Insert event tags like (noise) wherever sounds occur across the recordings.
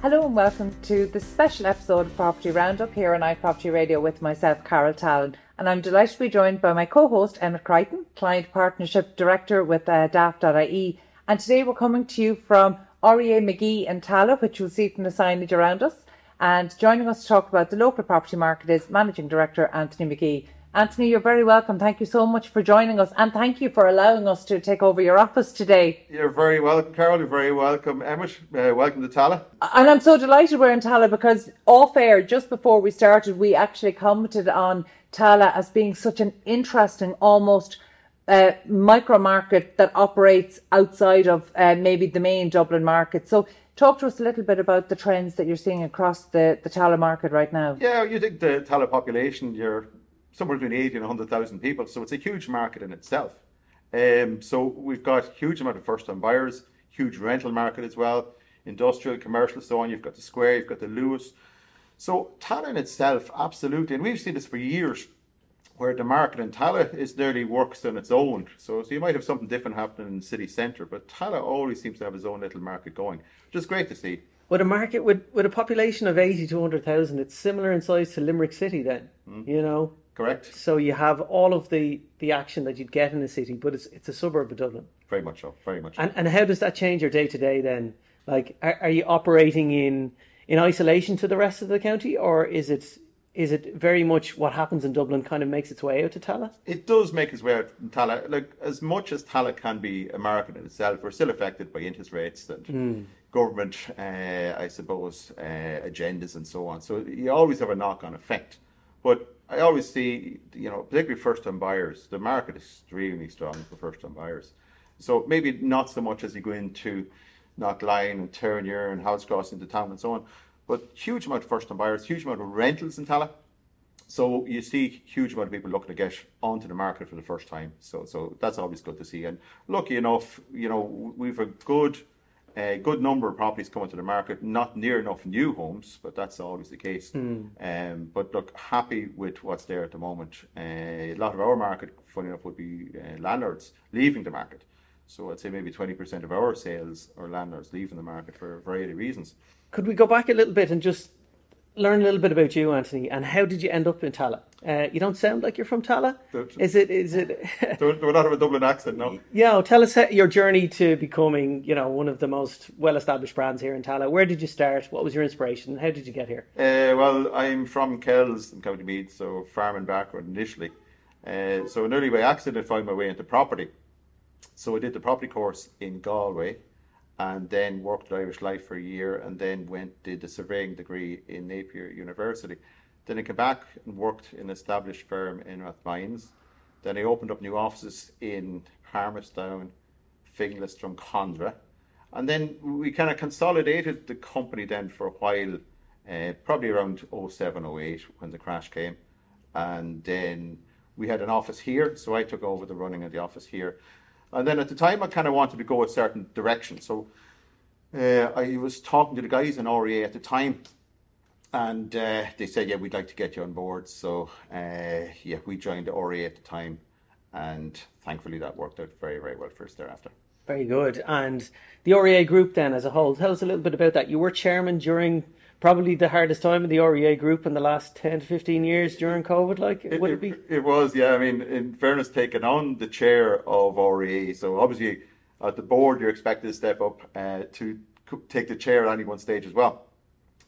Hello and welcome to this special episode of Property Roundup here on iProperty Radio with myself, Carol Tallon. And I'm delighted to be joined by my co-host, Emmet Creighton, Client Partnership Director with uh, Daft.ie. And today we're coming to you from REA McGee and Tallaght, which you'll see from the signage around us. And joining us to talk about the local property market is Managing Director Anthony McGee. Anthony, you're very welcome. Thank you so much for joining us and thank you for allowing us to take over your office today. You're very welcome, Carol. You're very welcome, Emmett. Uh, welcome to Tallaght. And I'm so delighted we're in Tallaght because off air, just before we started, we actually commented on Tallaght as being such an interesting, almost uh, micro market that operates outside of uh, maybe the main Dublin market. So talk to us a little bit about the trends that you're seeing across the, the Tallaght market right now. Yeah, you think the Tallaght population, you're somewhere between 80 and 100,000 people. So it's a huge market in itself. Um, so we've got huge amount of first-time buyers, huge rental market as well, industrial, commercial, so on. You've got the Square, you've got the Luas. So Tallaght in itself, absolutely, and we've seen this for years, where the market in Tallaght is nearly works on its own. So, so you might have something different happening in the city centre, but Tallaght always seems to have its own little market going, which is great to see. With a market with, with a population of 80 to 100,000, it's similar in size to Limerick City then, mm. you know? Correct. So you have all of the, the action that you'd get in a city, but it's it's a suburb of Dublin. Very much so. Very much. And and how does that change your day to day then? Like, are, are you operating in in isolation to the rest of the county, or is it is it very much what happens in Dublin kind of makes its way out to Tallaght? It does make its way out to Tallaght. Like as much as Tallaght can be a market in itself, we're still affected by interest rates and mm. government, uh, I suppose, uh, agendas and so on. So you always have a knock-on effect. But I always see, you know, particularly first-time buyers, the market is extremely strong for first-time buyers. So maybe not so much as you go into Knocklyon and Terenure and Harold's Cross into town and so on, but huge amount of first-time buyers, huge amount of rentals in Tallaght. So you see huge amount of people looking to get onto the market for the first time. So so that's always good to see. And lucky enough, you know, we've a good a good number of properties coming to the market, not near enough new homes, but that's always the case. Mm. Um, but look, happy with what's there at the moment. Uh, a lot of our market, funny enough, would be uh, landlords leaving the market. So I'd say maybe 20% of our sales are landlords leaving the market for a variety of reasons. Could we go back a little bit and just learn a little bit about you, Anthony, and how did you end up in Tallaght? Uh, you don't sound like you're from Tallaght. Is it? Is it? do, do not have a Dublin accent, no. Yeah, tell us your journey to becoming, you know, one of the most well-established brands here in Tallaght. Where did you start? What was your inspiration? How did you get here? Uh, well, I'm from Kells in County Meath, so farming background initially. Uh, so nearly by accident, I found my way into property. So I did the property course in Galway and then worked at Irish Life for a year and then went did the surveying degree in Napier University. Then I came back and worked in an established firm in Rathmines. Then I opened up new offices in Palmerstown, Finglas, Drumcondra. And then we kind of consolidated the company then for a while, uh, probably around 07, 08 when the crash came. And then we had an office here, so I took over the running of the office here. And then at the time, I kind of wanted to go a certain direction. So uh, I was talking to the guys in REA at the time, and uh, they said, "Yeah, we'd like to get you on board." So uh, yeah, we joined the REA at the time, and thankfully that worked out very, very well for us thereafter. Very good. And the REA group, then, as a whole, tell us a little bit about that. You were chairman during probably the hardest time in the REA group in the last 10 to 15 years during COVID, like, it, would it, be? It was, yeah. I mean, in fairness, taking on the chair of REA, so obviously at the board, you're expected to step up uh, to take the chair at any one stage as well.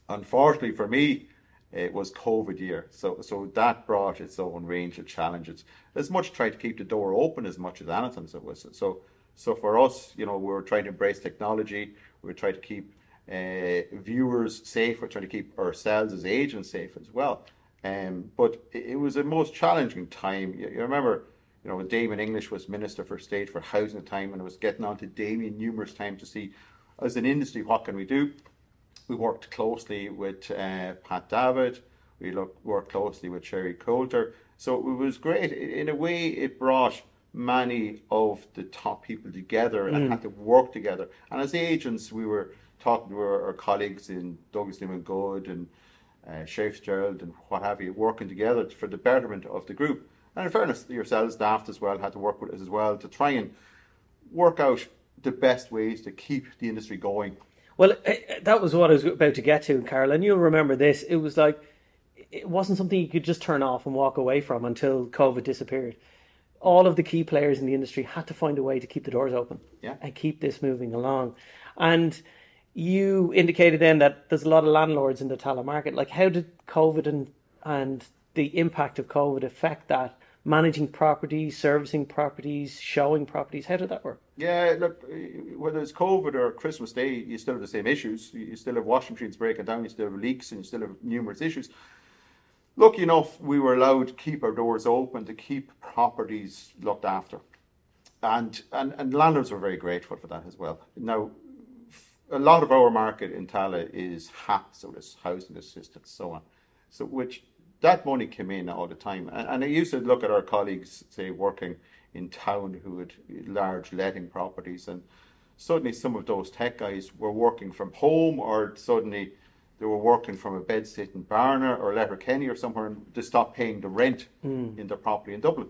Unfortunately for me, it was COVID year, so so that brought its own range of challenges. As much trying to keep the door open as much as anything. So was so so for us, you know, we were trying to embrace technology. We were trying to keep viewers safe. We're trying to keep ourselves as agents safe as well. Um, but it, it, was a most challenging time. You, you, remember, you know, when Damien English was Minister for State for Housing at the time, and I was getting on to Damien numerous times to see, as an industry, what can we do? We worked closely with uh, Pat Davitt. We looked, worked closely with Sherry Coulter. So it was great. In a way, it brought many of the top people together and mm. had to work together. And as agents, we were talking to our, our colleagues in Douglas Newman Good and uh, Gerald and what have you, working together for the betterment of the group. And in fairness, yourselves, Daft as well, had to work with us as well to try and work out the best ways to keep the industry going. Well, eh, eh, that was what I was about to get to, Carol, and you'll remember this. It was like it wasn't something you could just turn off and walk away from until COVID disappeared. All of the key players in the industry had to find a way to keep the doors open Yeah. and keep this moving along. And you indicated then that there's a lot of landlords in the Tallaght market. Like, how did COVID and and the impact of COVID affect that? Managing properties, servicing properties, showing properties. How did that work? Yeah, look, whether it's COVID or Christmas Day, you still have the same issues. You still have washing machines breaking down, you still have leaks, and you still have numerous issues. Lucky enough, we were allowed to keep our doors open, to keep properties looked after. And, and, and landlords were very grateful for that as well. Now, a lot of our market in Tallaght is HAP, so there's housing assistance, so on. So, which that money came in all the time. And, and I used to look at our colleagues, say, working in town who had large letting properties, and suddenly some of those tech guys were working from home, or suddenly they were working from a bed sit in Barna or Letterkenny or somewhere, and they stopped paying the rent mm. in their property in Dublin.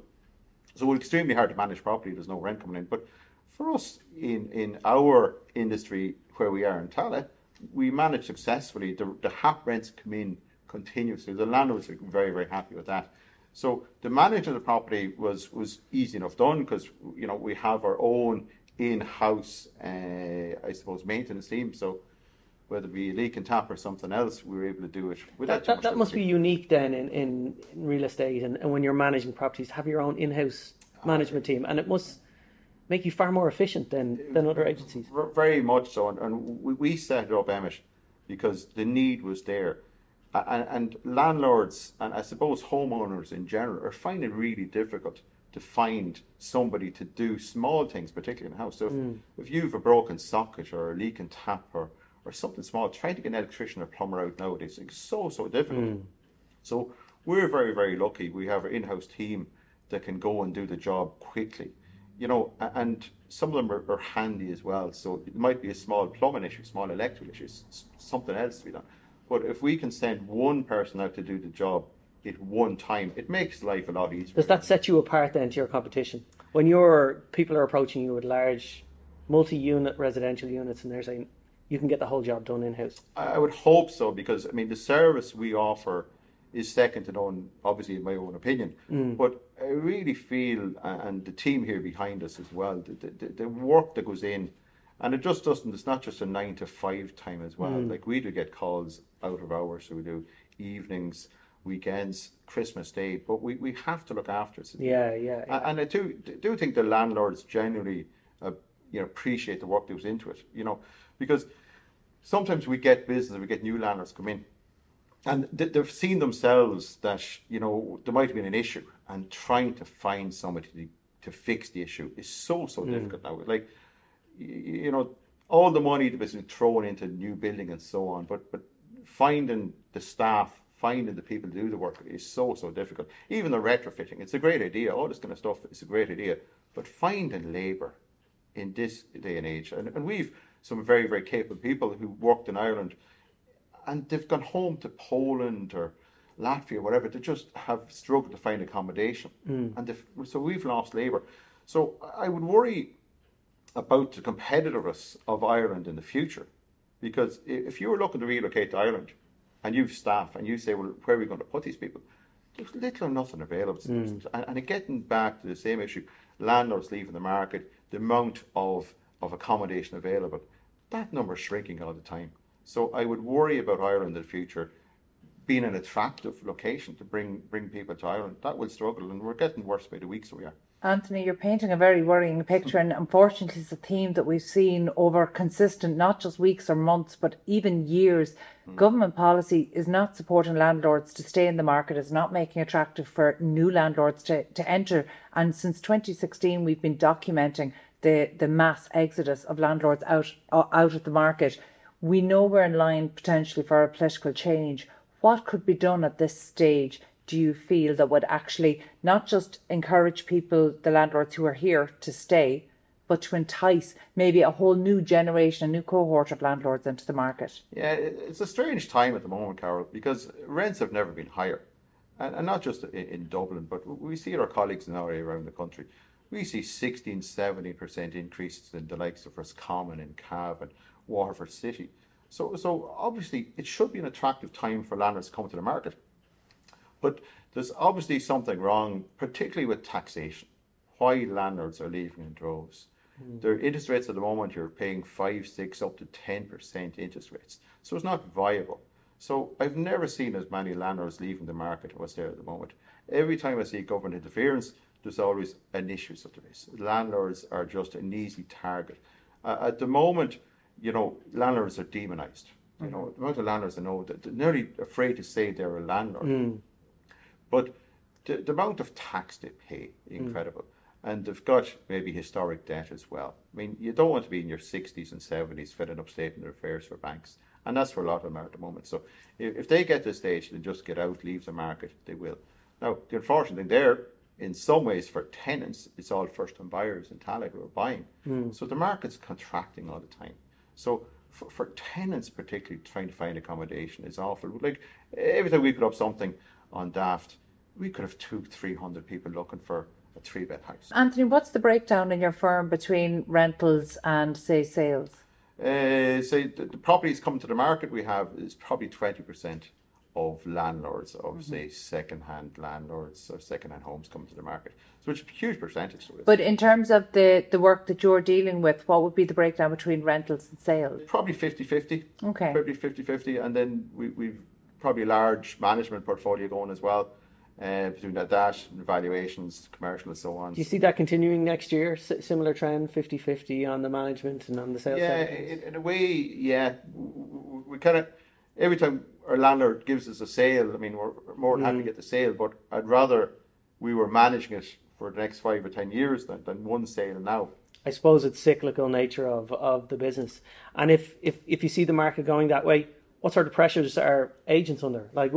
So it's extremely hard to manage property. There's no rent coming in. But for us in, in our industry where we are in Tallaght, we manage successfully. The, the HAP rents come in continuously. The landlords are very, very happy with that. So the management of the property was, was easy enough done because you know we have our own in-house, uh, I suppose, maintenance team. So whether it be a leak and tap or something else, we were able to do it without That, that, that must be unique then in, in, in real estate and, and when you're managing properties have your own in-house management team and it must make you far more efficient than, than other agencies. Very much so, and, and we, we set it up, Emmett, because the need was there, and, and landlords and I suppose homeowners in general are finding it really difficult to find somebody to do small things, particularly in the house. So if, mm. if you've a broken socket or a leaking tap or or something small, trying to get an electrician or plumber out nowadays is so so difficult. Mm. So we're very, very lucky. We have an in-house team that can go and do the job quickly. You know, and some of them are, are handy as well. So it might be a small plumbing issue, small electrical issue, something else to be done. But if we can send one person out to do the job at one time, it makes life a lot easier. Does that set you apart then to your competition? When your people are approaching you with large multi-unit residential units and they're saying you can get the whole job done in-house. I I would hope so because I mean the service we offer is second to none. Obviously, in my own opinion, but I really feel, and the team here behind us as well, the, the, the work that goes in, and it just doesn't. It's not just a nine to five time as well. Like we do get calls out of hours, so we do evenings, weekends, Christmas Day, but we, we have to look after it. Yeah, yeah. A- And I do do think the landlords generally, uh, you know, appreciate the work that goes into it. You know, because sometimes we get business, we get new landlords come in, and they've seen themselves that you know there might have been an issue, and trying to find somebody to, to fix the issue is so so hmm. difficult now. Like, you know, all the money that been thrown into new building and so on, but but finding the staff, finding the people to do the work is so so difficult. Even the retrofitting, it's a great idea. All this kind of stuff is a great idea, but finding labour in this day and age, and, and we've some very very capable people who worked in Ireland, and they've gone home to Poland or Latvia, or whatever. They just have struggled to find accommodation, mm. and so we've lost labour. So I would worry about the competitiveness of Ireland in the future. Because if you were looking to relocate to Ireland and you've staff and you say, well, where are we going to put these people? There's little or nothing available. Mm. And, and getting back to the same issue, landlords leaving the market, the amount of, of accommodation available, that number is shrinking all the time. So I would worry about Ireland in the future being an attractive location to bring, bring people to Ireland. That will struggle, and we're getting worse by the week, so we are. Anthony, you're painting a very worrying picture, and unfortunately, it's a theme that we've seen over consistent, not just weeks or months, but even years. Government policy is not supporting landlords to stay in the market, is not making attractive for new landlords to, to enter. And since 2016, we've been documenting the, the mass exodus of landlords out, uh, out of the market. We know we're in line potentially for a political change. What could be done at this stage? do you feel that would actually not just encourage people, the landlords who are here, to stay, but to entice maybe a whole new generation, a new cohort of landlords into the market? Yeah, it's a strange time at the moment, Carol, because rents have never been higher. And, not just in, in Dublin, but we see our colleagues in our area around the country. We see 16, 17% increases in the likes of Roscommon and Cavan, Waterford City. So, so obviously, it should be an attractive time for landlords to come to the market. But there's obviously something wrong, particularly with taxation. Why landlords are leaving in droves. Their interest rates at the moment, you're paying five, six, up to ten percent interest rates. So it's not viable. So I've never seen as many landlords leaving the market as there at the moment. Every time I see government interference, there's always an issue such as this. Landlords are just an easy target. Uh, at the moment, you know, landlords are demonized. You know, mm. the amount of landlords I know that they're nearly afraid to say they're a landlord. Mm. But the, the amount of tax they pay, mm. incredible. And they've got maybe historic debt as well. I mean, you don't want to be in your 60s and 70s filling up statement of affairs for banks. And that's where a lot of them are at the moment. So if, if they get to a stage and just get out, leave the market, they will. Now, the unfortunate thing there, in some ways, for tenants, it's all first time buyers and Tallaght who are buying. So the market's contracting all the time. So for, for tenants, particularly, trying to find accommodation is awful. Like every time we put up something on Daft, we could have two, three hundred people looking for a three bed house. Anthony, what's the breakdown in your firm between rentals and, say, sales? Uh, say the, the properties coming to the market we have is probably twenty percent of landlords of say second hand landlords or second hand homes coming to the market. So it's a huge percentage to it. But in terms of the, the work that you're dealing with, what would be the breakdown between rentals and sales? probably 50-50. Okay. Probably 50-50 and then we, we've probably a large management portfolio going as well. Uh, between that, that valuations, commercial and so on. Do you see that continuing next year? S- similar trend, 50-50 on the management and on the sales Yeah, side? of in, in a way, yeah. W- w- We kind of every time our landlord gives us a sale, I mean, we're more than happy to mm. get the sale, but I'd rather we were managing it for the next five or ten years than, than one sale now. I suppose it's cyclical nature of, of the business. And if, if, if you see the market going that way, what sort of pressures are agents under? Like,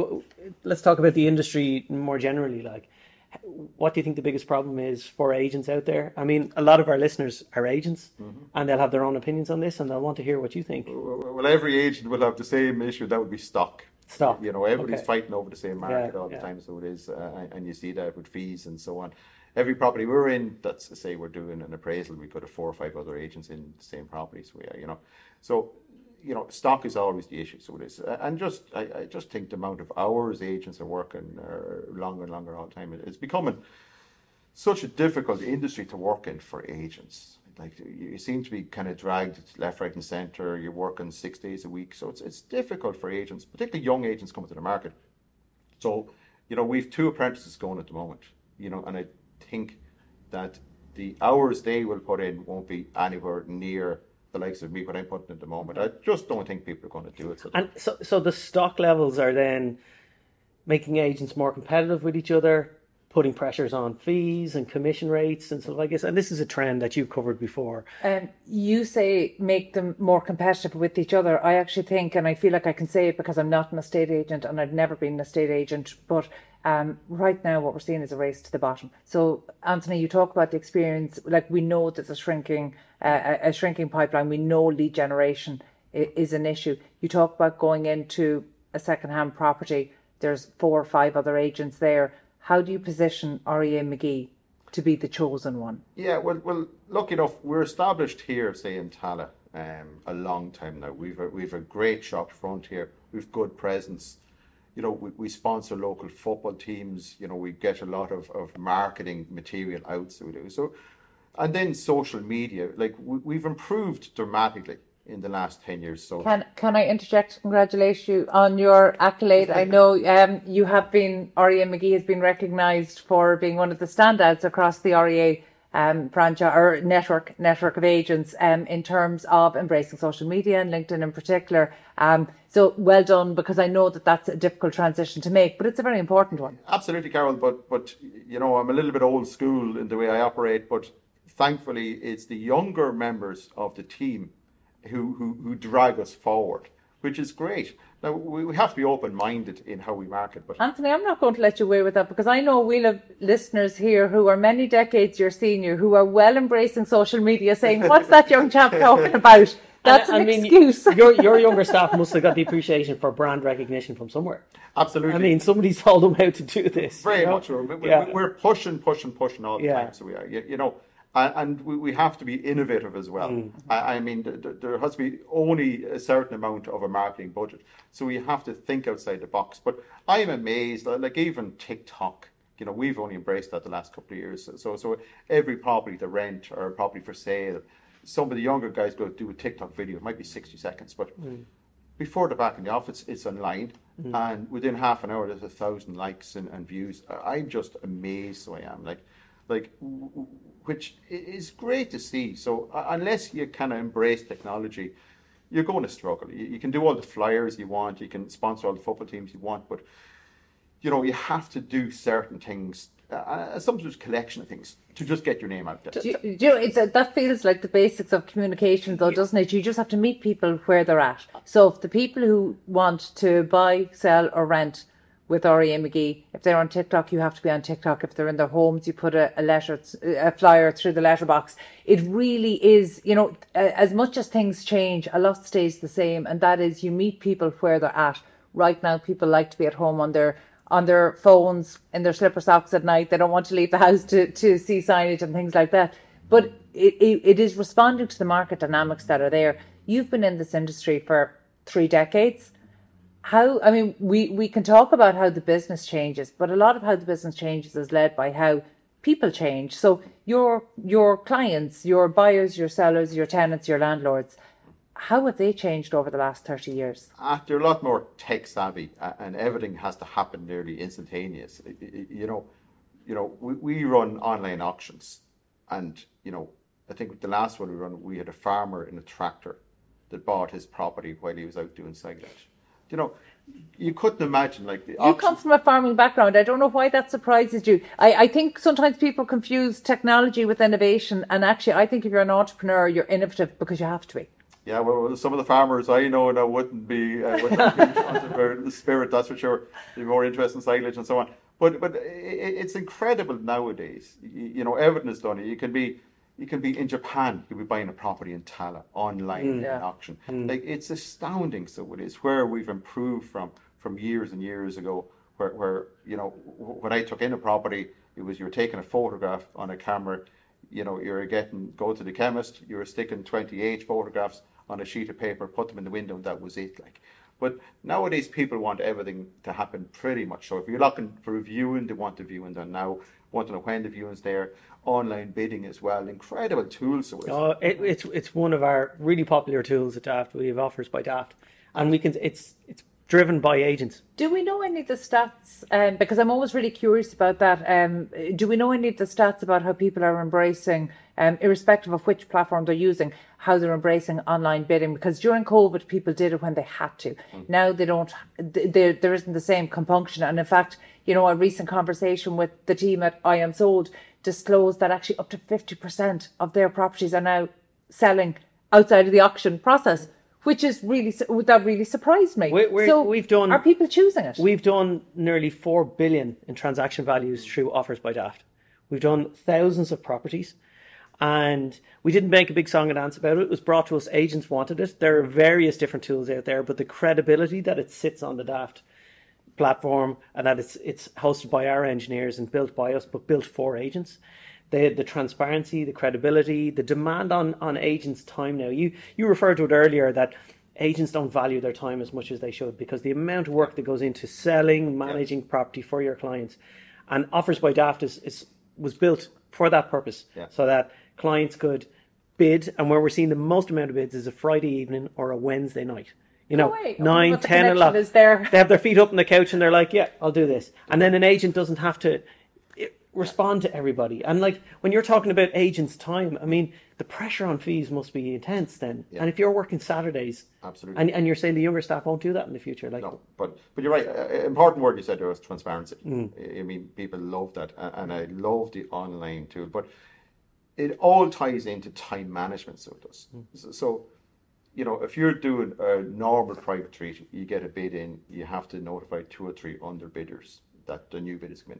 let's talk about the industry more generally. Like, what do you think the biggest problem is for agents out there? I mean, a lot of our listeners are agents, and they'll have their own opinions on this, and they'll want to hear what you think. Well, every agent will have the same issue. That would be stock. Stock, You know, everybody's okay. fighting over the same market Yeah, all the yeah. time, so it is, uh, and- you see that with fees and so on. Every property we're in, that's say we're doing an appraisal, we could have four or five other agents in the same properties. We are, you know, so you know, stock is always the issue. So it is, Uh, and just I, I just think the amount of hours agents are working are longer and longer all the time. It's becoming such a difficult industry to work in for agents. Like you seem to be kind of dragged left, right, and centre. You're working six days a week, so it's it's difficult for agents, particularly young agents coming to the market. So, you know, we've two apprentices going at the moment. You know, and I think that the hours they will put in won't be anywhere near the likes of me what I'm putting at the moment. I just don't think people are going to do it. So And so, so the stock levels are then making agents more competitive with each other, putting pressures on fees and commission rates and stuff like this. And this is a trend that you've covered before. Um, you say make them more competitive with each other. I actually think, and I feel like I can say it because I'm not an estate agent and I've never been an estate agent, but um, right now what we're seeing is a race to the bottom. So, Anthony, you talk about the experience. Like we know there's a shrinking, a a shrinking pipeline. We know lead generation is an issue. You talk about going into a second-hand property. There's four or five other agents there. How do you position REA McGee to be the chosen one? Yeah, well, well, lucky enough, we're established here, say in Tallaght, um, a long time now. We've a, we've a great shop front here. We've good presence. You know, we, we sponsor local football teams. You know, we get a lot of, of marketing material out, so we do. So, and then social media, like we, we've improved dramatically in the last ten years. So Can can I interject? to Congratulate you on your accolade. I know um, you have been REA McGee has been recognised for being one of the standouts across the REA um, franchise or network network of agents um, in terms of embracing social media and LinkedIn in particular. Um, so well done because I know that that's a difficult transition to make, but it's a very important one. Absolutely, Carol. But but you know, I'm a little bit old school in the way I operate. But thankfully, it's the younger members of the team who who, who drag us forward, which is great. Now we, we have to be open minded in how we market. But Anthony, I'm not going to let you away with that because I know we'll have listeners here who are many decades your senior who are well embracing social media saying, (laughs) What's that young chap talking about? That's And, an I mean, excuse. (laughs) your, your younger staff must have got the appreciation for brand recognition from somewhere. absolutely, I mean, somebody told them how to do this. very you know? much. We, we- Yeah. We're pushing, pushing, pushing all the Yeah. time. So we are. You, you know, And, and we, we have to be innovative as well. Mm. I, I mean, th- th- there has to be only a certain amount of a marketing budget. So we have to think outside the box. But I'm amazed, like even TikTok, you know, we've only embraced that the last couple of years. So, so every property to rent or property for sale, some of the younger guys go do a TikTok video. It might be 60 seconds, but before they're back in the office, it's online. And within half an hour, there's a thousand likes and, and views. I- I'm just amazed, so I am. Like, like, w- w- which is great to see. So unless you kind of embrace technology, you're going to struggle. You, you can do all the flyers you want, you can sponsor all the football teams you want, but you know you have to do certain things. Uh, Uh, sometimes collection of things to just get your name out there. Do you, do you know, it's a, that feels like the basics of communication, though, doesn't it? You just have to meet people where they're at. So, if the people who want to buy, sell, or rent with REA McGee, if they're on TikTok, you have to be on TikTok. If they're in their homes, you put a, a letter, a flyer through the letterbox. It really is, you know, as much as things change, a lot stays the same, and that is you meet people where they're at. Right now, people like to be at home on their on their phones in their slipper socks at night. They don't want to leave the house to, to see signage and things like that. But it, it, it is responding to the market dynamics that are there. You've been in this industry for three decades. How, I mean, we, we can talk about how the business changes, but a lot of how the business changes is led by how people change. So your, your clients, your buyers, your sellers, your tenants, your landlords, how have they changed over the last 30 years? uh, they're a lot more tech savvy uh, and everything has to happen nearly instantaneous. You know, you know, we, we run online auctions and, you know, I think the last one we run, we had a farmer in a tractor that bought his property while he was out doing silage. You know, you couldn't imagine like the You come from a farming background. I don't know why that surprises you. I, I think sometimes people confuse technology with innovation. And actually, I think if you're an entrepreneur, you're innovative because you have to be. Yeah, well, some of the farmers I know now wouldn't be uh, wouldn't be (laughs) spirit, that's for sure. They're more interested in silage and so on. But but it's incredible nowadays. You, you know, everything is done. You can be you can be in Japan. You can be buying a property in Tallaght online mm. in Yeah. an auction. Mm. Like it's astounding. So it is where we've improved from from years and years ago. Where where you know when I took in a property, it was you were taking a photograph on a camera you know, you're getting, go to the chemist, you were sticking 28 photographs on a sheet of paper, put them in the window, and that was it. Like, but nowadays people want everything to happen pretty much. So if you're looking for a viewing, they want the viewing done now. Want to know when the viewing's there. Online bidding as well. Incredible tools. So Oh, it, it's it's one of our really popular tools at Daft. We have offers by Daft, and we can. It's it's driven by agents. Do we know any of the stats? Um, because I'm always really curious about that. Um, do we know any of the stats about how people are embracing, um, irrespective of which platform they're using, how they're embracing online bidding? Because during COVID, people did it when they had to. Now they don't. There, there isn't the same compunction. And in fact, you know, a recent conversation with the team at I Am Sold disclosed that actually up to 50% of their properties are now selling outside of the auction process. Which is really that really surprised me. We- we're- so we've done- Are people choosing it? We've done nearly four billion in transaction values through offers by Daft. We've done thousands of properties, and we didn't make a big song and dance about it. It was brought to us. Agents wanted it. There are various different tools out there, but the credibility that it sits on the Daft platform and that it's it's hosted by our engineers and built by us, but built for agents. The the transparency, the credibility, the demand on on agents' time now. You you referred to it earlier that agents don't value their time as much as they should because the amount of work that goes into selling, managing property for your clients, and offers by Daft is, is was built for that purpose, Yeah. so that clients could bid, and where we're seeing the most amount of bids is a Friday evening or a Wednesday night. You know. I oh, nine, ten, eleven. is there. They have their feet up on the couch and they're like, "Yeah, I'll do this." And then an agent doesn't have to respond to everybody. And like when you're talking about agents' time, I mean, the pressure on fees must be intense then. And if you're working Saturdays, Absolutely. and and you're saying the younger staff won't do that in the future, like No, but but you're right. Uh, important word you said there was transparency. Mm. I mean, people love that, and I love the online tool. But it all ties into time management. So it does. Mm. So, so, you know, if you're doing a normal private treat, you get a bid in, you have to notify two or three under bidders that the new bid is coming.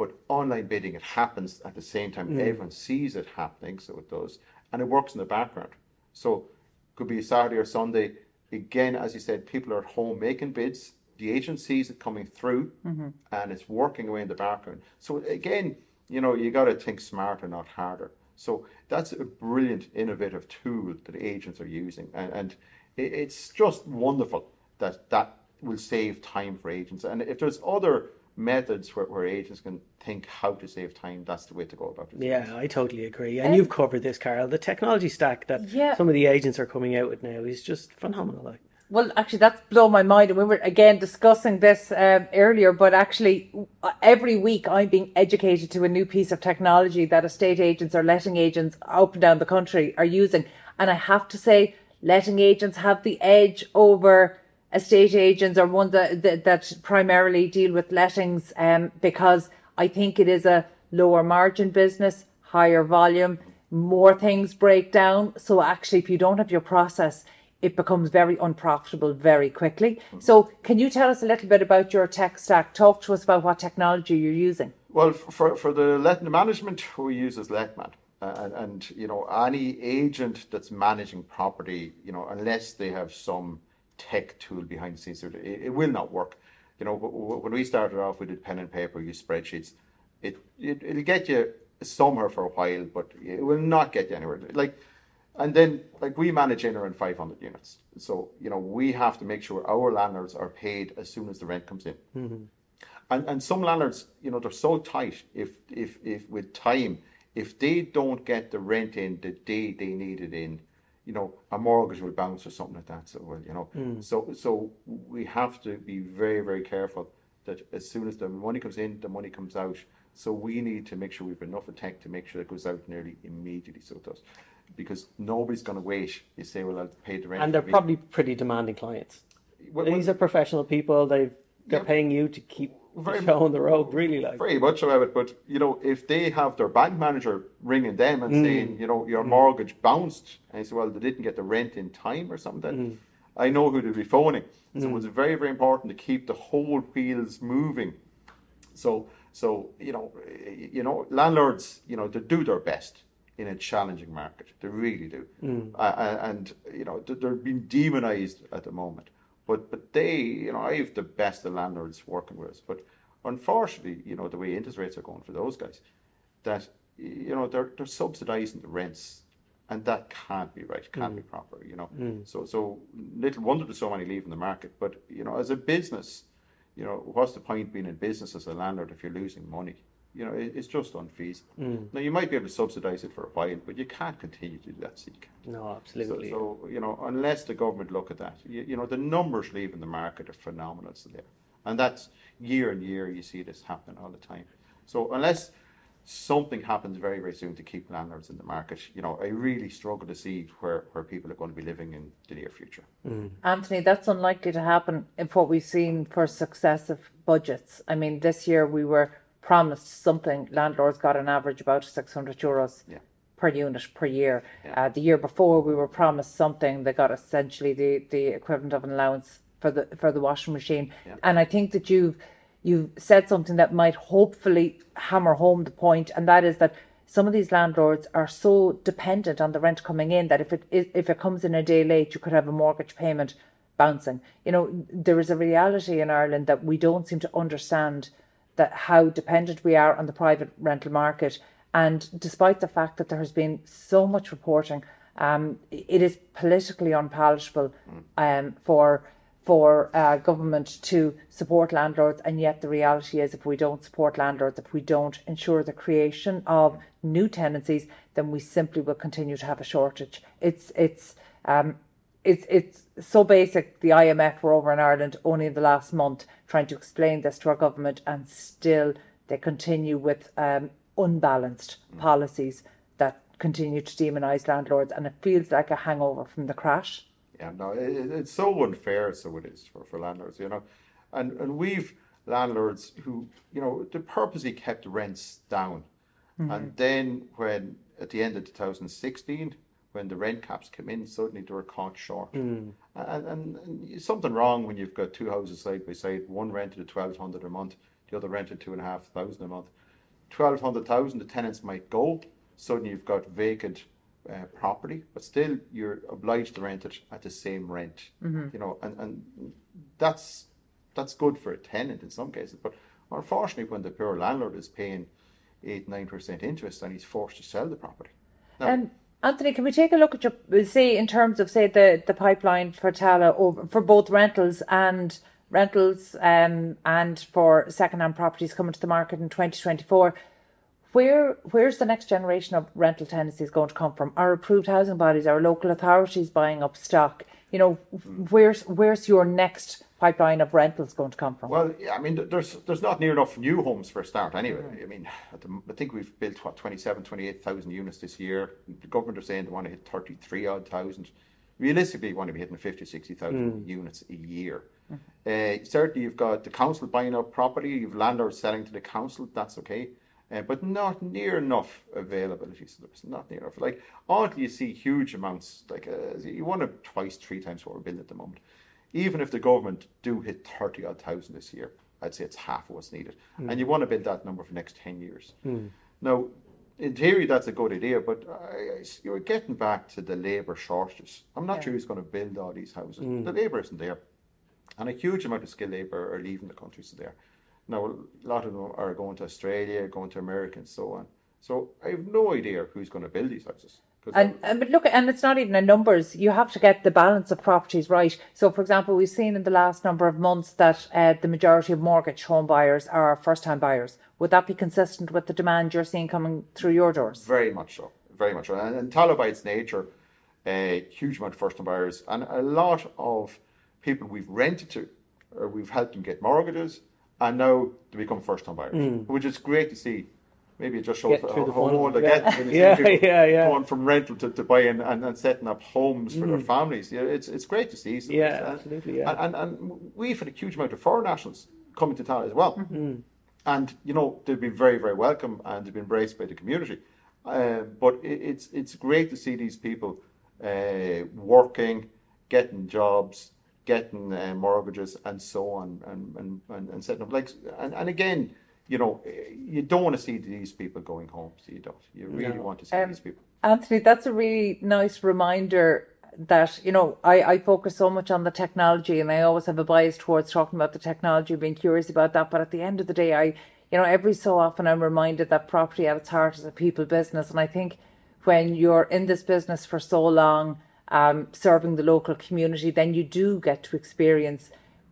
But online bidding, it happens at the same time. Mm. Everyone sees it happening, so it does, and it works in the background. So could be Saturday or Sunday. Again, as you said, people are at home making bids. The agent sees it coming through, mm-hmm. and it's working away in the background. So again, you know, you got to think smarter, not harder. So that's a brilliant, innovative tool that agents are using, and, and it's just wonderful that that will save time for agents. And if there's other methods where, where agents can think how to save time, that's the way to go about it. Yeah, I totally agree. And you've covered this, Carol. The technology stack that Yeah. some of the agents are coming out with now is just phenomenal. Like, Well, actually, that's blown my mind. And we were again discussing this um, earlier, but actually, every week I'm being educated to a new piece of technology that estate agents or letting agents up and down the country are using. And I have to say, letting agents have the edge over estate agents or ones that, that, that primarily deal with lettings um, because I think it is a lower margin business, higher volume, more things break down. So actually, if you don't have your process, it becomes very unprofitable very quickly. So, can you tell us a little bit about your tech stack? Talk to us about what technology you're using. Well, for for the letting management, we use as Letman, uh, and, and you know any agent that's managing property, you know, unless they have some tech tool behind the scenes, it, it will not work. You know, when we started off, we did pen and paper, use spreadsheets. It, it it'll get you somewhere for a while, but it will not get you anywhere. Like, and then like we manage in around five hundred units, so you know we have to make sure our landlords are paid as soon as the rent comes in. Mm-hmm. And and some landlords, you know, they're so tight. If if if with time, if they don't get the rent in the day they need it in, you know, a mortgage will bounce or something like that. So well, you know, hmm. so so we have to be very very careful that as soon as the money comes in, the money comes out. So we need to make sure we've enough of tech to make sure it goes out nearly immediately. So it does, because nobody's going to wait. You say, well, I'll pay the rent. and they're probably pretty demanding clients. Well, well, These are professional people. They they're Yeah. paying you to keep Very- (laughs) show on the road. Really, like very much about it. But you know, if they have their bank manager ringing them and saying, you know, your mortgage bounced, and say, well, they didn't get the rent in time or something, then I know who to be phoning. So it's very, very important to keep the whole wheels moving. So, so you know, you know, landlords, you know, they do their best in a challenging market. They really do, uh, uh, and you know, they're being demonized at the moment. But but they, you know, I have the best of landlords working with us. But unfortunately, you know, the way interest rates are going for those guys, that you know they're they're subsidising the rents, and that can't be right. Can't be mm. proper. You know, mm. so so little wonder there's so many leaving the market. But you know, as a business, you know, what's the point being in business as a landlord if you're losing money? You know, it, it's just unfeasible. Mm. Now you might be able to subsidise it for a while, but you can't continue to do that. So you can't. no, absolutely. so you know, unless the government look at that, you, you know, the numbers leaving the market are phenomenal. So there, and that's year and year you see this happen all the time. So unless something happens very very soon to keep landlords in the market, you know, I really struggle to see where where people are going to be living in the near future. Mm. Anthony, that's unlikely to happen if what we've seen for successive budgets. I mean, this year we were promised something. Landlords got an average about 600 euros Yeah. per unit per year. Uh, the year before we were promised something. They got essentially the, the equivalent of an allowance for the for the washing machine. And I think that you've you've said something that might hopefully hammer home the point, and that is that some of these landlords are so dependent on the rent coming in that if it is, if it comes in a day late, you could have a mortgage payment bouncing. You know, there is a reality in Ireland that we don't seem to understand that how dependent we are on the private rental market. And despite the fact that there has been so much reporting, um, it is politically unpalatable um, for for uh, government to support landlords, and yet the reality is, if we don't support landlords, if we don't ensure the creation of new tenancies, then we simply will continue to have a shortage. It's it's um, it's it's so basic. The IMF were over in Ireland only in the last month trying to explain this to our government, and still they continue with um, unbalanced policies that continue to demonise landlords, and it feels like a hangover from the crash. Yeah, no, it, it- it's so unfair. So it is for, for landlords, you know, and and we've landlords who, you know, they purposely kept rents down, and then when at the end of 2016, when the rent caps came in, suddenly they were caught short, and, and, and something wrong when you've got two houses side by side, one rented at twelve hundred a month, the other rented two and a half thousand a month. Twelve hundred thousand, the tenants might go. Suddenly you've got vacant uh, property, but still you're obliged to rent it at the same rent. You know, and, and that's that's good for a tenant in some cases. But unfortunately, when the poor landlord is paying eight nine percent interest and he's forced to sell the property, Um, Anthony, can we take a look at your say in terms of say the the pipeline for Tallaght over for both rentals and rentals um, and for second-hand properties coming to the market in 2024? Where where's the next generation of rental tenancies going to come from? Our approved housing bodies, our local authorities buying up stock. You know, where's where's your next pipeline of rentals going to come from? Well, yeah, I mean, there's there's not near enough new homes for a start anyway. I mean, the, I think we've built what 27, 28,000 units this year. The government are saying they want to hit 33 odd thousand. Realistically, you want to be hitting 50, 60,000 mm. units a year. Mm-hmm. Uh, certainly, you've got the council buying up property. You've landlords selling to the council. That's okay. Uh, but not near enough availability. So there's not near enough. Like, until you see huge amounts, like uh, you want to twice, three times what we're building at the moment. Even if the government do hit 30 odd thousand this year, I'd say it's half of what's needed. Mm. And you want to build that number for the next 10 years. Mm. Now, in theory, that's a good idea, but I, you're getting back to the labour shortages. I'm not yeah. sure who's going to build all these houses. Mm. The labour isn't there. And a huge amount of skilled labour are leaving the country, so there. Now, a lot of them are going to Australia, going to America, and so on. So I have no idea who's going to build these houses. And, and but look, and it's not even in numbers. You have to get the balance of properties right. So, for example, we've seen in the last number of months that uh, the majority of mortgage home buyers are first-time buyers. Would that be consistent with the demand you're seeing coming through your doors? Very much so. Very much so. And, and Tallaght by its nature, a huge amount of first-time buyers, and a lot of people we've rented to, or we've helped them get mortgages, and now they become first time buyers, mm. which is great to see. Maybe it just shows how, how old yeah. get. (laughs) yeah, yeah, yeah. Going from rental to, to buying and, and setting up homes for mm. their families. Yeah, it's it's great to see. Yeah, absolutely. Yeah. And, and, and we've had a huge amount of foreign nationals coming to town as well. Mm-hmm. And you know they've been very very welcome and they've been embraced by the community. Uh, but it, it's it's great to see these people uh, working, getting jobs, getting uh, mortgages and so on and, and, and, and setting up like and, and again you know you don't want to see these people going home so you don't you really no. want to see um, these people anthony that's a really nice reminder that you know I, I focus so much on the technology and i always have a bias towards talking about the technology being curious about that but at the end of the day i you know every so often i'm reminded that property at its heart is a people business and i think when you're in this business for so long um, serving the local community, then you do get to experience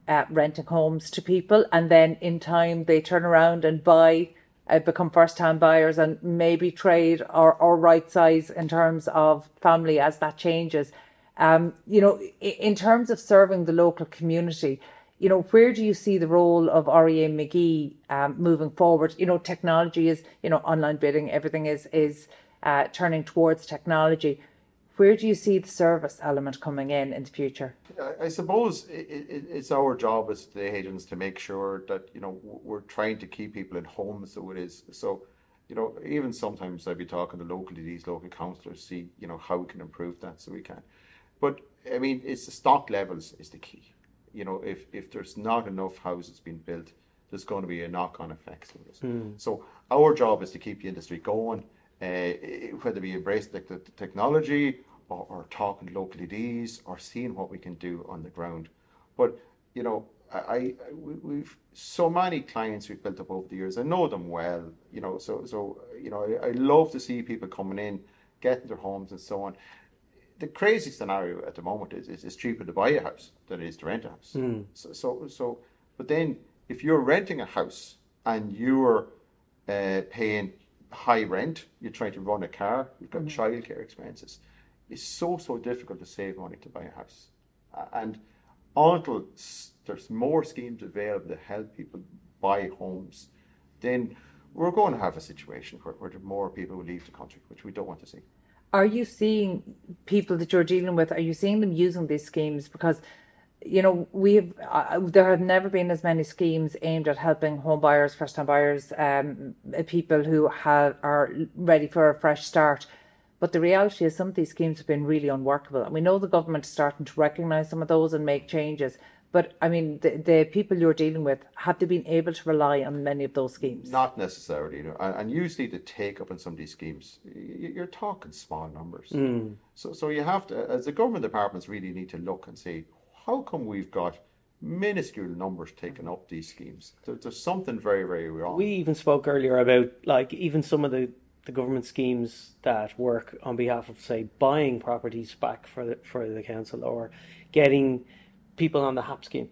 uh, renting homes to people. And then in time, they turn around and buy, uh, become first time buyers and maybe trade or, or right size in terms of family as that changes. Um, you know, in terms of serving the local community, you know, where do you see the role of REA McGee um, moving forward? You know, technology is, you know, online bidding, everything is is uh, turning towards technology. Where do you see the service element coming in in the future? I, I suppose it, it, it's our job as the agents to make sure that you know we're trying to keep people at home so it is. So, you know, even sometimes I'd be talking to local these local councillors, see you know how we can improve that so we can. But I mean, it's the stock levels is the key. You know, if if there's not enough houses being built, there's going to be a knock-on effect. Mm. So our job is to keep the industry going. Uh, whether we embrace the, the technology or, or talking to local TDs or seeing what we can do on the ground. But you know, I, I we've so many clients we've built up over the years. I know them well. You know, so so you know, I, I love to see people coming in, getting their homes and so on. The crazy scenario at the moment is, is it's cheaper to buy a house than it is to rent a house. Mm. So, so so but then if you're renting a house and you're uh, paying high rent, you're trying to run a car, you've got mm-hmm. childcare expenses it's so so difficult to save money to buy a house, and until there's more schemes available to help people buy homes, then we're going to have a situation where, where more people will leave the country, which we don't want to see. Are you seeing people that you're dealing with? Are you seeing them using these schemes because? you know, we've uh, there have never been as many schemes aimed at helping home buyers, first time buyers, um, people who have are ready for a fresh start. But the reality is some of these schemes have been really unworkable. And we know the government is starting to recognise some of those and make changes. But I mean, the, the people you're dealing with, have they been able to rely on many of those schemes? Not necessarily. You know, and, and usually the take up on some of these schemes, you're talking small numbers. Mm. So, so you have to, as the government departments really need to look and say, how come we've got minuscule numbers taking up these schemes? There, there's something very, very wrong. We even spoke earlier about like even some of the the government schemes that work on behalf of, say, buying properties back for the for the council or getting people on the HAP scheme,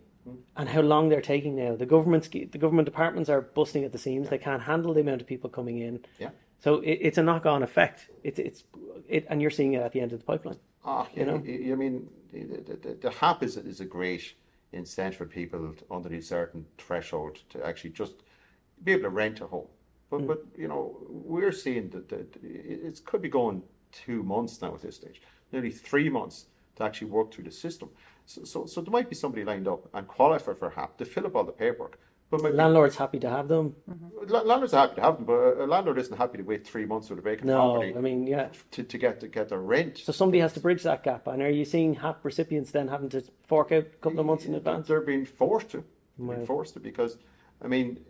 and how long they're taking now. The government the government departments are busting at the seams. They can't handle the amount of people coming in. Yeah. So it, it's a knock-on effect. It's it's it, and you're seeing it at the end of the pipeline. Ah, You know? I, mean, the, the, the HAP is, is a great incentive for people underneath a certain threshold to actually just be able to rent a home. But, hmm. but you know, we're seeing that, that it it could be going two months now at this stage, nearly three months to actually work through the system. So, so, so there might be somebody lined up and qualify for HAP to fill up all the paperwork. But be- Landlords happy to have them. Mm-hmm. la- landlords are happy to have them, but a landlord isn't happy to wait three months with a vacant No, property I mean, yeah. to, to get to get their rent. So somebody has to bridge that gap. And are you seeing HAP recipients then having to fork out a couple of months in advance? They're being forced to. They're Wow. being forced to because, I mean,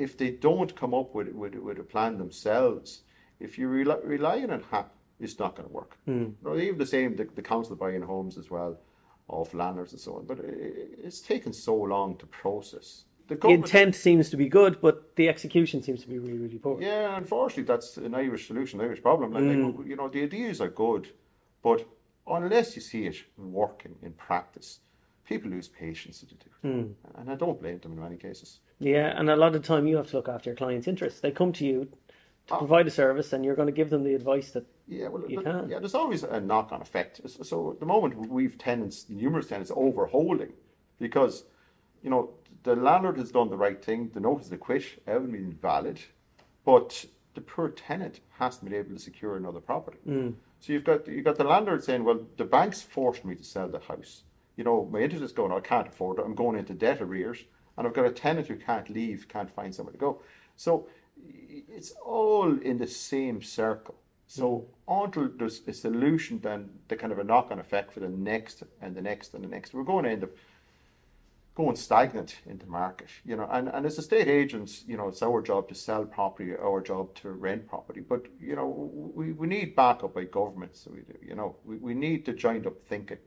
if they don't come up with with, with a plan themselves, if you rely, relying on HAP, it's not going to work. Hmm. No, even the same, the, the council buying homes as well, of landlords and so on. But i it's taken so long to process. The The intent seems to be good, but the execution seems to be really, really poor. yeah, unfortunately, that's an Irish solution, an Irish problem. Like, Hmm. like, you know, the ideas are good, but unless you see it working in practice, people lose patience to do. Hmm. And I don't blame them in many cases. Yeah, and a lot of time you have to look after your client's interests. They come to you to Oh. provide a service, and you're going to give them the advice that Yeah, well, You can. yeah, there's always a knock-on effect. So- at the moment we've tenants, numerous tenants overholding, because you know the landlord has done the right thing. The notice to quit, everything been valid, but the poor tenant hasn't been able to secure another property. Mm. So you've got you've got the landlord saying, "Well, the bank's forced me to sell the house. You know, my interest is going. I can't afford it. I'm going into debt arrears, and I've got a tenant who can't leave, can't find somewhere to go." So it's all in the same circle. So mm. until there's a solution, then the kind of a knock-on effect for the next and the next and the next, we're going to end up going stagnant in the market. You know, and, and as estate agents, you know, it's our job to sell property, our job to rent property. But you know, we, we need backup by government. So we do. You know, we, we need to joined up thinking,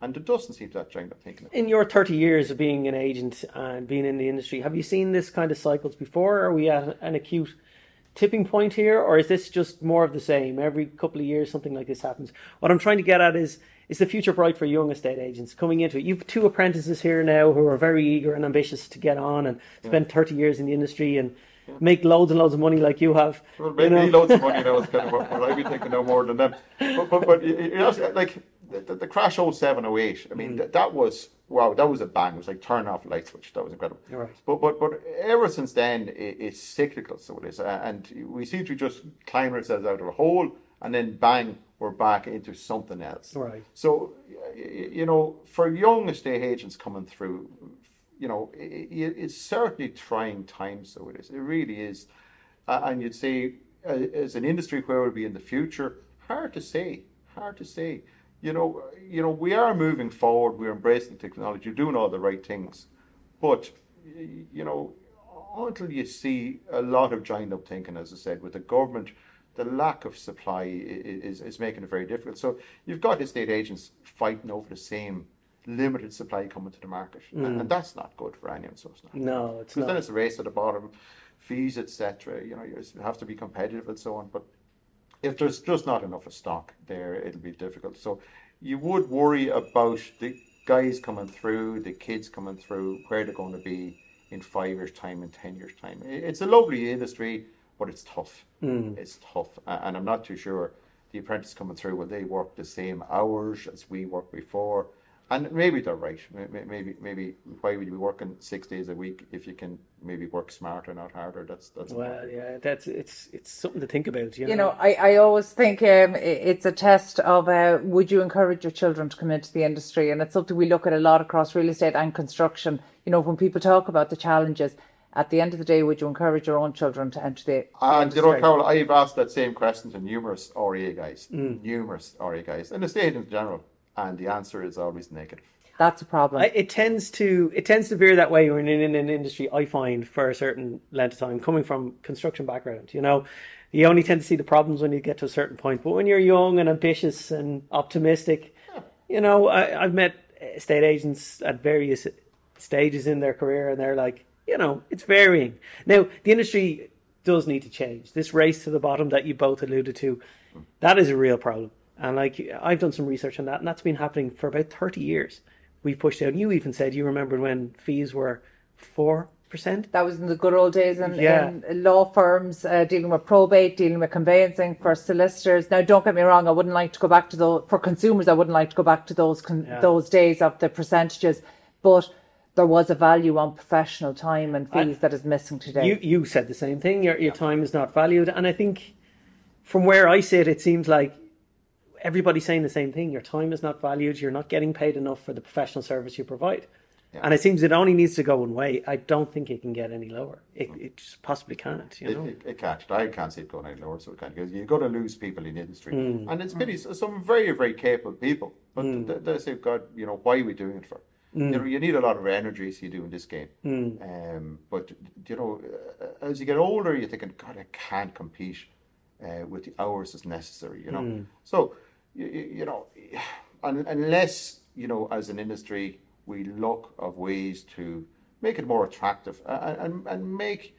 and there doesn't seem to that joined up thinking. in your 30 years of being an agent and being in the industry, have you seen this kind of cycles before? Are we at an acute tipping point here, or is this just more of the same? Every couple of years, something like this happens. What I'm trying to get at is is the future bright for young estate agents coming into it? You've two apprentices here now who are very eager and ambitious to get on and spend 30 years in the industry and make loads and loads of money like you have. Well, you maybe know? loads of money now is kind of what, what I'd be thinking no more than them. But, but, but you you know, like the, the, the crash 07, 08, I mean, mm. that, that was, wow, that was a bang. It was like turn off light switch. That was incredible. Right. But, but, but ever since then, it, it's cyclical, so it is. And we seem to just climb ourselves out of a hole and then bang, we're back into something else. Right. So, you know, for young estate agents coming through, you know, i- i- it's certainly trying times. So it is. It really is. Uh, and you'd say, uh, as an industry, where will be in the future? Hard to say. Hard to say. You know, you know, we are moving forward. We're embracing technology. You're doing all the right things, but you know, until you see a lot of joined up thinking, as I said, with the government, the lack of supply is, is making it very difficult. So you've got estate agents fighting over the same limited supply coming to the market, and, and mm. that's not good for anyone. So it's not. No, it's Because then it's a race at the bottom, fees, etc. You know, you have to be competitive and so on. But if there's just not enough of stock there, it'll be difficult. So you would worry about the guys coming through, the kids coming through, where they're going to be in five years' time, in ten years' time. It's a lovely industry, but it's tough. Mm. It's tough, and I'm not too sure the apprentices coming through will they work the same hours as we worked before. And maybe they're right. May- may- Maybe, maybe why would you be working six days a week if you can maybe work smarter, not harder? That's that's. Well, yeah, that's it's it's something to think about. You know, You know, I, I always think um, it's a test of uh, would you encourage your children to come into the industry? And it's something we look at a lot across real estate and construction. You know, when people talk about the challenges, at the end of the day, would you encourage your own children to enter the, the And you know. Carol, I've asked that same question to numerous REA guys, numerous REA guys, and the state in general, and the answer is always negative. That's a problem. I, it tends to it tends to veer that way when you're in an industry. I find for a certain length of time, coming from construction background, you know, you only tend to see the problems when you get to a certain point. But when you're young and ambitious and optimistic, you know, I, I've met estate agents at various stages in their career, and they're like, you know, it's varying. Now, the industry does need to change. This race to the bottom that you both alluded to, mm. that is a real problem. And like I've done some research on that, and that's been happening for about thirty years. We've pushed out. You even said you remembered when fees were four percent. That was in the good old days in, Yeah. in law firms uh, dealing with probate, dealing with conveyancing for solicitors. Now, don't get me wrong, I wouldn't like to go back to those for consumers. I wouldn't like to go back to those con- Yeah. those days of the percentages, but there was a value on professional time and fees that is missing today. You you said the same thing. Your your time is not valued, and I think from where I sit, it seems like everybody's saying the same thing. Your time is not valued. You're not getting paid enough for the professional service you provide. And it seems it only needs to go one way. I don't think it can get any lower. It, it just possibly can't. You It, know. it, it can't. I can't see it going any lower, so it can't. Because you're going to lose people in the industry, Hmm. and it's pity. Some very, very capable people, but they, they say, "God, you know, why are we doing it for?" Hmm. You know, you need a lot of energy, so you do in this game. Um, but you know, uh, as you get older, you're thinking, "God, I can't compete uh, with the hours that's necessary." You know, Hmm. so you, you you know, un- unless you know, as an industry, we look of ways to make it more attractive and and, and make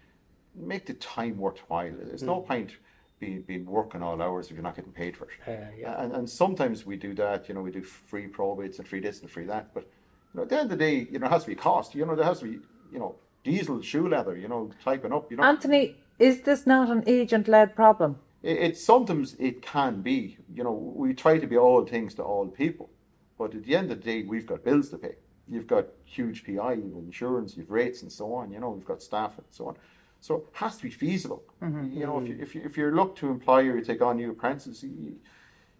make the time worthwhile. There's no point being, being working all hours if you're not getting paid for it. Uh, yeah. And, and sometimes we do that, you know, we do free probates and free this and free that. But you know, at the end of the day, you know, it has to be cost. You know, there has to be, you know, diesel, shoe leather, you know, typing up, you know. Anthony, is this not an agent-led problem? It, it sometimes it can be. You know, we try to be all things to all people, but at the end of the day, we've got bills to pay. You've got huge PI, you've insurance, you've rates, and so on. You know, we've got staff and so on. So it has to be feasible. Mm-hmm. You know, if you, mm-hmm. if you if you look to employ or you take on new apprentices, you,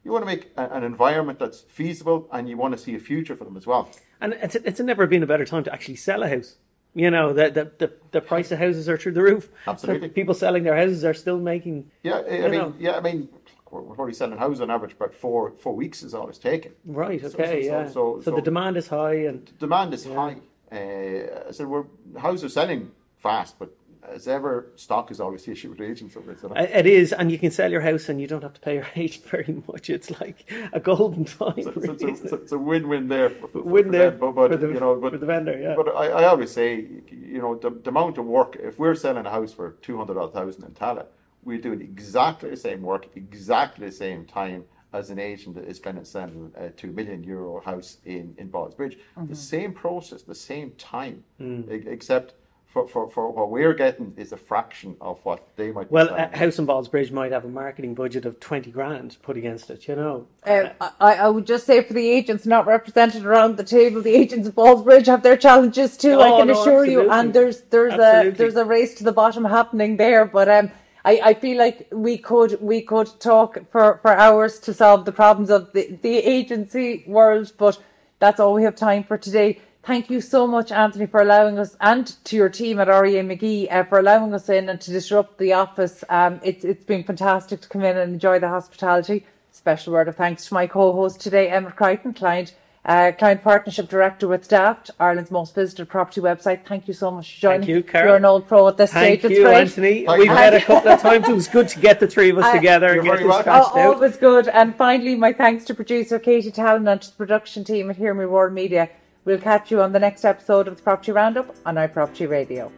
you want to make a, an environment that's feasible, and you want to see a future for them as well. And it's it's never been a better time to actually sell a house. You know, the the, the, the price of houses are through the roof. Absolutely. So people selling their houses are still making Yeah, I, I mean, know. yeah, I mean, we're, probably selling houses on average about four four weeks is all it's taking. right. So- Okay, so- so- yeah. so- so the so- demand is high, and demand is high. Uh, I said we're houses are selling fast, but as ever, stock is always the issue with agents. So it's, it is, and you can sell your house, and you don't have to pay your (laughs) agent very much. It's like a golden time. it's, really, isn't it's, a, it? it's a win-win there. For, for, Win for there them, but, but for the- you know, but, for the vendor, yeah. But I, I always say, you know, the, the amount of work. If we're selling a house for two hundred odd thousand in Tallaght, we're doing exactly the same work, exactly the same time as an agent that is spending selling a two million euro house in in Ballsbridge. Mm-hmm. The same process, the same time, Mm. e- except. For, for, for what we're getting is a fraction of what they might be Well, a House in Ballsbridge might have a marketing budget of twenty grand put against it. You know, Uh, I, I would just say for the agents not represented around the table, the agents of Ballsbridge have their challenges too. I Oh, can no, assure you, and there's there's Absolutely. a there's a race to the bottom happening there. But um, I, I feel like we could we could talk for, for hours to solve the problems of the the agency world, but that's all we have time for today. Thank you so much, Anthony, for allowing us, and to your team at REA McGee uh, for allowing us in and to disrupt the office. Um, it's it's been fantastic to come in and enjoy the hospitality. Special word of thanks to my co-host today, Emmet Creighton, client uh, client partnership director with Daft, Ireland's most visited property website. Thank you so much for joining. Thank you, Carol. You're an old pro at this thank stage. It's you, great. Anthony. Thank We've you. met a couple of times. It was good to get the three of us (laughs) I- together and You're get very this welcome. hashed Oh, out. always good. And finally, my thanks to producer Katie Tallon and to the production team at Hear Me Roar Media. We'll catch you on the next episode of the Property Roundup on iProperty Radio.